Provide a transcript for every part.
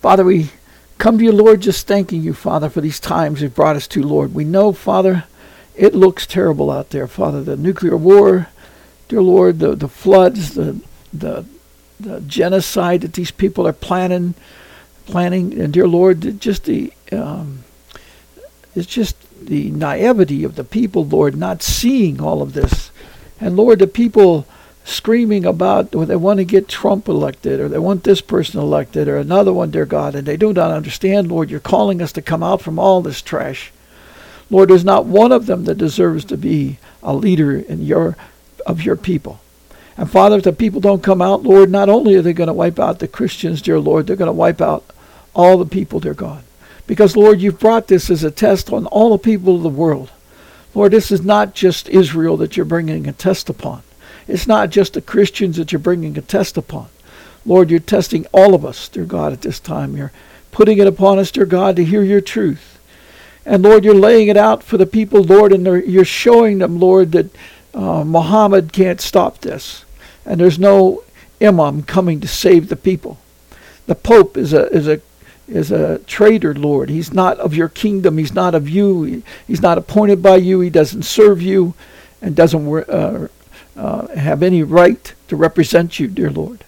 Father, we come to you, Lord, just thanking you, Father, for these times you've brought us to, Lord. We know, Father, it looks terrible out there, Father. The nuclear war, dear Lord, the, the floods, the, the, the genocide that these people are planning, planning, and dear Lord, just the um, it's just the naivety of the people, Lord, not seeing all of this, and Lord, the people screaming about or they want to get Trump elected or they want this person elected or another one, dear God, and they do not understand, Lord, you're calling us to come out from all this trash. Lord, there's not one of them that deserves to be a leader in your of your people. And Father, if the people don't come out, Lord, not only are they going to wipe out the Christians, dear Lord, they're going to wipe out all the people, dear God. Because, Lord, you've brought this as a test on all the people of the world. Lord, this is not just Israel that you're bringing a test upon. It's not just the Christians that you're bringing a test upon. Lord, you're testing all of us, dear God, at this time. You're putting it upon us, dear God, to hear your truth. And Lord, you're laying it out for the people, Lord, and you're showing them, Lord, that uh, Muhammad can't stop this. And there's no imam coming to save the people. The Pope is a, is a is a traitor, Lord. He's not of your kingdom. He's not of you. He's not appointed by you. He doesn't serve you and doesn't uh, uh, have any right to represent you, dear Lord.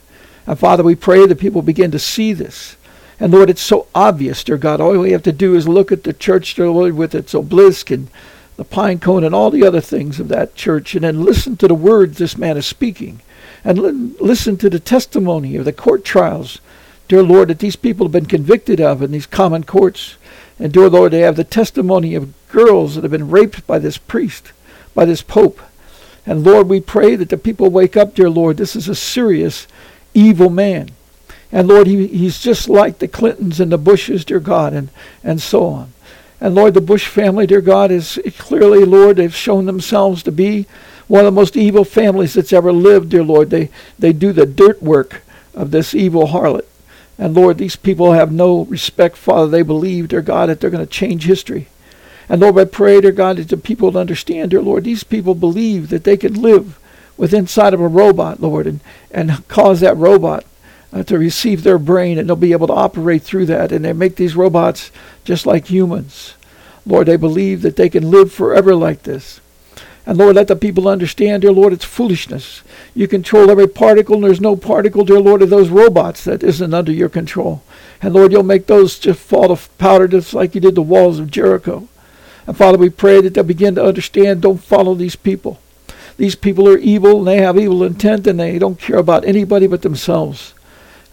And Father, we pray that people begin to see this. And Lord, it's so obvious, dear God. All we have to do is look at the church, dear Lord, with its obelisk and the pine cone and all the other things of that church, and then listen to the words this man is speaking. And li- listen to the testimony of the court trials, dear Lord, that these people have been convicted of in these common courts. And dear Lord, they have the testimony of girls that have been raped by this priest, by this pope. And Lord, we pray that the people wake up, dear Lord. This is a serious, evil man. And Lord, he, he's just like the Clintons and the Bushes, dear God, and, and so on. And Lord, the Bush family, dear God, is clearly, Lord, they've shown themselves to be one of the most evil families that's ever lived, dear Lord. They, they do the dirt work of this evil harlot. And Lord, these people have no respect, Father. They believe, dear God, that they're going to change history. And Lord, I pray, dear God, that the people understand, dear Lord, these people believe that they can live within inside of a robot, Lord, and, and cause that robot uh, to receive their brain, and they'll be able to operate through that. And they make these robots just like humans. Lord, they believe that they can live forever like this. And Lord, let the people understand, dear Lord, it's foolishness. You control every particle, and there's no particle, dear Lord, of those robots that isn't under your control. And Lord, you'll make those just fall to powder just like you did the walls of Jericho. And Father, we pray that they'll begin to understand don't follow these people. These people are evil and they have evil intent and they don't care about anybody but themselves.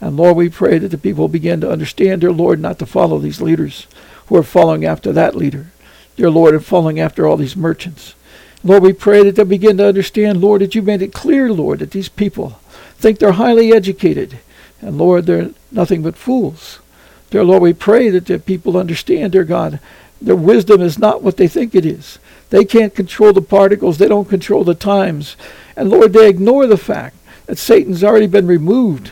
And Lord, we pray that the people begin to understand, dear Lord, not to follow these leaders who are following after that leader, dear Lord, and following after all these merchants. Lord, we pray that they'll begin to understand, Lord, that you made it clear, Lord, that these people think they're highly educated. And Lord, they're nothing but fools. Dear Lord, we pray that the people understand, dear God, their wisdom is not what they think it is. They can't control the particles. They don't control the times. And Lord, they ignore the fact that Satan's already been removed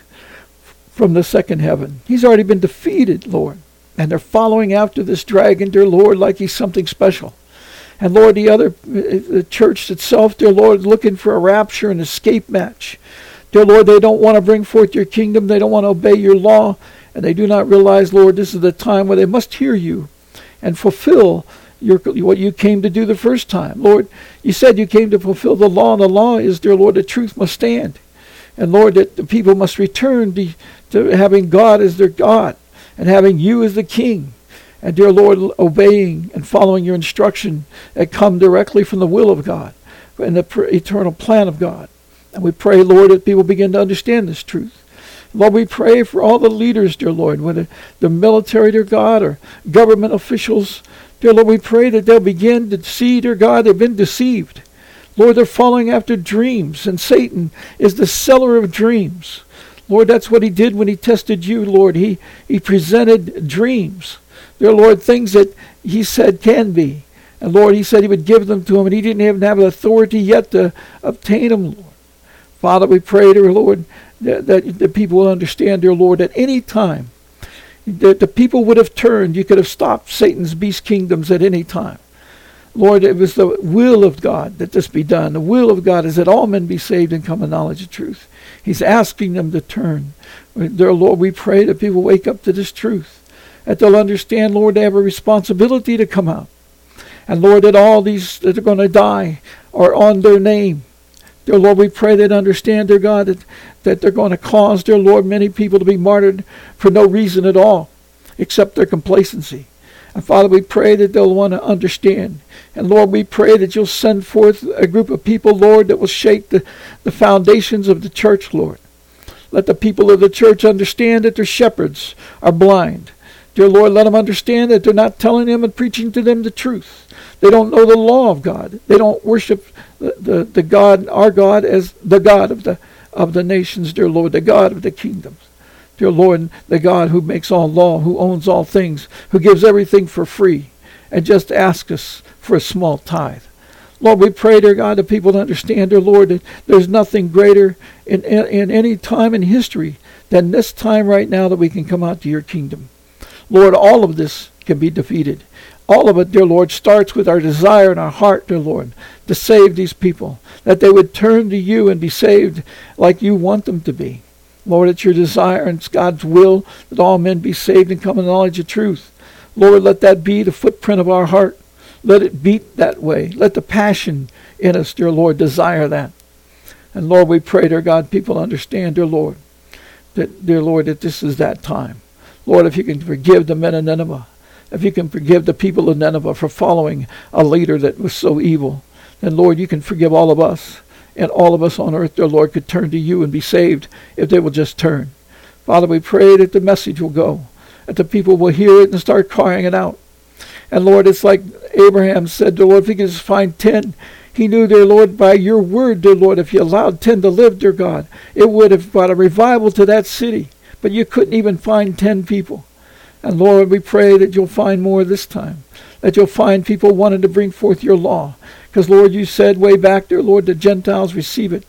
from the second heaven. He's already been defeated, Lord. And they're following after this dragon, dear Lord, like he's something special. And Lord, the other, the church itself, dear Lord, looking for a rapture and escape match. Dear Lord, they don't want to bring forth your kingdom. They don't want to obey your law. And they do not realize, Lord, this is the time where they must hear you and fulfill your, what you came to do the first time. Lord, you said you came to fulfill the law, and the law is, dear Lord, the truth must stand. And Lord, that the people must return to, to having God as their God and having you as the King. And dear Lord, obeying and following your instruction that come directly from the will of God and the eternal plan of God. And we pray, Lord, that people begin to understand this truth. Lord, we pray for all the leaders, dear Lord, whether the military, dear God, or government officials. Dear Lord, we pray that they'll begin to see, dear God, they've been deceived. Lord, they're following after dreams, and Satan is the seller of dreams. Lord, that's what he did when he tested you, Lord. He, he presented dreams. Dear Lord, things that he said can be. And Lord, he said he would give them to him, and he didn't even have the authority yet to obtain them, Lord. Father, we pray, dear Lord, that, that the people will understand, dear Lord, at any time that the people would have turned. You could have stopped Satan's beast kingdoms at any time. Lord, it was the will of God that this be done. The will of God is that all men be saved and come to knowledge of truth. He's asking them to turn. Dear Lord, we pray that people wake up to this truth. That they'll understand, Lord, they have a responsibility to come out. And Lord, that all these that are going to die are on their name. Dear Lord, we pray that they understand, dear God, that, that they're going to cause, dear Lord, many people to be martyred for no reason at all except their complacency. And Father, we pray that they'll want to understand. And Lord, we pray that you'll send forth a group of people, Lord, that will shake the, the foundations of the church, Lord. Let the people of the church understand that their shepherds are blind. Dear Lord, let them understand that they're not telling them and preaching to them the truth. They don't know the law of God. They don't worship the, the, the God, our God, as the God of the of the nations, dear Lord, the God of the kingdoms. Dear Lord, the God who makes all law, who owns all things, who gives everything for free, and just ask us for a small tithe. Lord, we pray, dear God, that people understand, dear Lord, that there's nothing greater in, in, in any time in history than this time right now that we can come out to your kingdom. Lord, all of this can be defeated. All of it, dear Lord, starts with our desire in our heart, dear Lord, to save these people, that they would turn to you and be saved like you want them to be. Lord, it's your desire and it's God's will that all men be saved and come to knowledge of truth. Lord, let that be the footprint of our heart. Let it beat that way. Let the passion in us, dear Lord, desire that. And Lord, we pray, dear God, people understand, dear Lord, that, dear Lord, that this is that time. Lord, if you can forgive the men of Nineveh, if you can forgive the people of Nineveh for following a leader that was so evil, then Lord, you can forgive all of us and all of us on earth, dear Lord, could turn to you and be saved if they will just turn. Father, we pray that the message will go, that the people will hear it and start crying it out. And Lord, it's like Abraham said, dear Lord, if he could just find ten, he knew, dear Lord, by your word, dear Lord, if you allowed ten to live, dear God, it would have brought a revival to that city. But you couldn't even find ten people. And Lord, we pray that you'll find more this time, that you'll find people wanting to bring forth your law, because, Lord, you said way back there, Lord, the Gentiles receive it.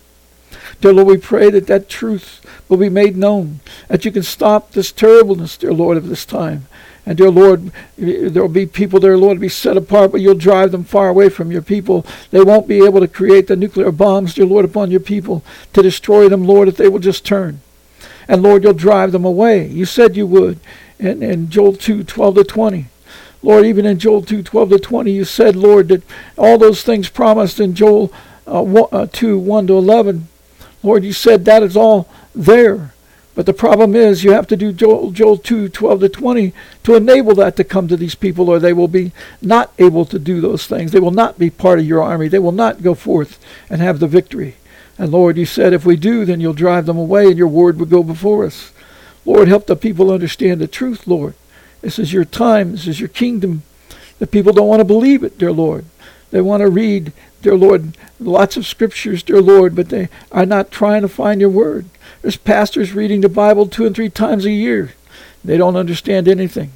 Dear Lord, we pray that that truth will be made known, that you can stop this terribleness, dear Lord, of this time. And dear Lord, there will be people dear Lord, to be set apart, but you'll drive them far away from your people. They won't be able to create the nuclear bombs, dear Lord, upon your people to destroy them, Lord, if they will just turn. And Lord, you'll drive them away. You said you would in, in Joel 2, 12 to 20. Lord, even in Joel 2, 12 to 20, you said, Lord, that all those things promised in Joel uh, 1, uh, 2, 1 to 11, Lord, you said that is all there. But the problem is you have to do Joel, Joel 2, 12 to 20 to enable that to come to these people, or they will be not able to do those things. They will not be part of your army. They will not go forth and have the victory. And Lord, you said if we do, then you'll drive them away and your word will go before us. Lord, help the people understand the truth, Lord. This is your time. This is your kingdom. The people don't want to believe it, dear Lord. They want to read, dear Lord, lots of scriptures, dear Lord, but they are not trying to find your word. There's pastors reading the Bible two and three times a year. They don't understand anything.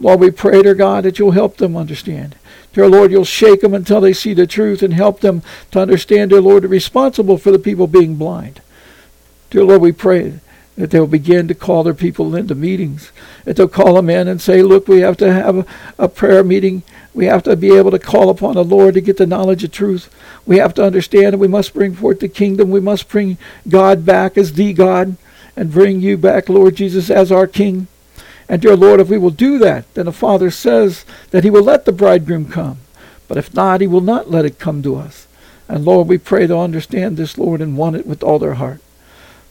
Lord, we pray, dear God, that you'll help them understand. Dear Lord, you'll shake them until they see the truth and help them to understand, dear Lord, responsible for the people being blind. Dear Lord, we pray that they'll begin to call their people into meetings, that they'll call them in and say, look, we have to have a, a, prayer meeting. We have to be able to call upon the Lord to get the knowledge of truth. We have to understand that we must bring forth the kingdom. We must bring God back as the God and bring you back, Lord Jesus, as our King. And dear Lord, if we will do that, then the Father says that he will let the bridegroom come. But if not, he will not let it come to us. And Lord, we pray to understand this, Lord, and want it with all their heart.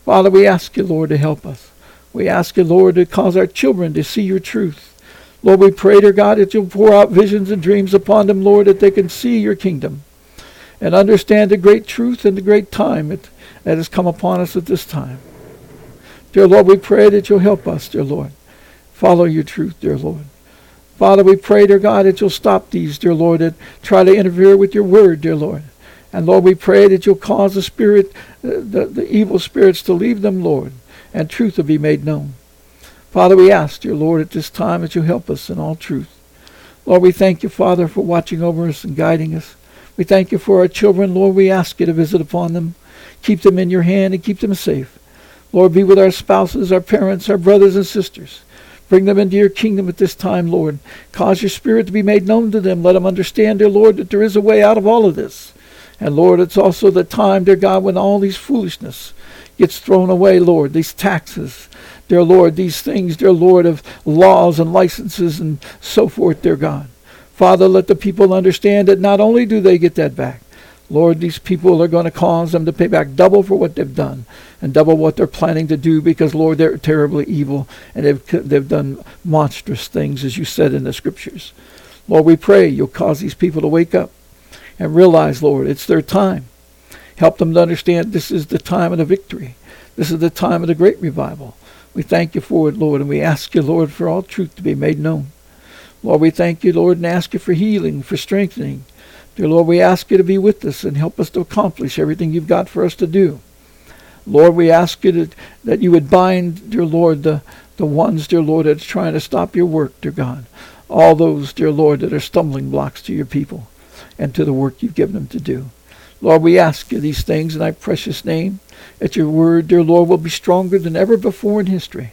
Father, we ask you, Lord, to help us. We ask you, Lord, to cause our children to see your truth. Lord, we pray, dear God, that you'll pour out visions and dreams upon them, Lord, that they can see your kingdom and understand the great truth and the great time that has come upon us at this time. Dear Lord, we pray that you'll help us, dear Lord. Follow your truth, dear Lord. Father, we pray, dear God, that you'll stop these, dear Lord, that try to interfere with your word, dear Lord. And Lord, we pray that you'll cause the spirit, uh, the, the evil spirits to leave them, Lord, and truth to be made known. Father, we ask, dear Lord, at this time that you help us in all truth. Lord, we thank you, Father, for watching over us and guiding us. We thank you for our children. Lord, we ask you to visit upon them. Keep them in your hand and keep them safe. Lord, be with our spouses, our parents, our brothers and sisters. Bring them into your kingdom at this time, Lord. Cause your spirit to be made known to them. Let them understand, dear Lord, that there is a way out of all of this. And Lord, it's also the time, dear God, when all these foolishness gets thrown away, Lord, these taxes, dear Lord, these things, dear Lord, of laws and licenses and so forth, dear God. Father, let the people understand that not only do they get that back, Lord, these people are going to cause them to pay back double for what they've done and double what they're planning to do because, Lord, they're terribly evil and they've, they've done monstrous things, as you said in the scriptures. Lord, we pray you'll cause these people to wake up and realize, Lord, it's their time. Help them to understand this is the time of the victory. This is the time of the great revival. We thank you for it, Lord, and we ask you, Lord, for all truth to be made known. Lord, we thank you, Lord, and ask you for healing, for strengthening, Dear Lord, we ask you to be with us and help us to accomplish everything you've got for us to do. Lord, we ask you to, that you would bind, dear Lord, the, the ones, dear Lord, that's trying to stop your work, dear God. All those, dear Lord, that are stumbling blocks to your people and to the work you've given them to do. Lord, we ask you these things in thy precious name, that your word, dear Lord, will be stronger than ever before in history.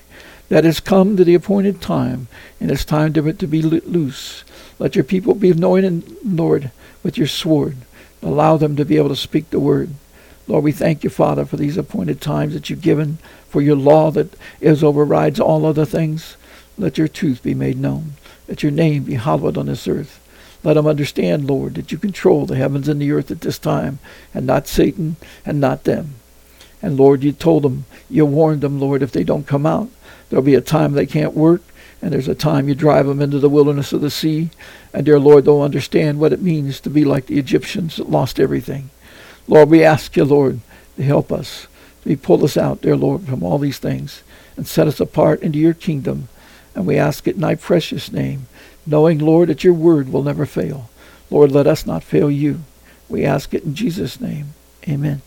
That has come to the appointed time, and it's time to, to be loose. Let your people be anointed, Lord, with your sword. Allow them to be able to speak the word. Lord, we thank you, Father, for these appointed times that you've given, for your law that is overrides all other things. Let your truth be made known. Let your name be hallowed on this earth. Let them understand, Lord, that you control the heavens and the earth at this time, and not Satan and not them. And Lord, you told them, you warned them, Lord, if they don't come out, there'll be a time they can't work, and there's a time you drive them into the wilderness of the sea. And dear Lord, they'll understand what it means to be like the Egyptians that lost everything. Lord, we ask you, Lord, to help us. To pull us out, dear Lord, from all these things and set us apart into your kingdom. And we ask it in thy precious name, knowing, Lord, that your word will never fail. Lord, let us not fail you. We ask it in Jesus' name. Amen.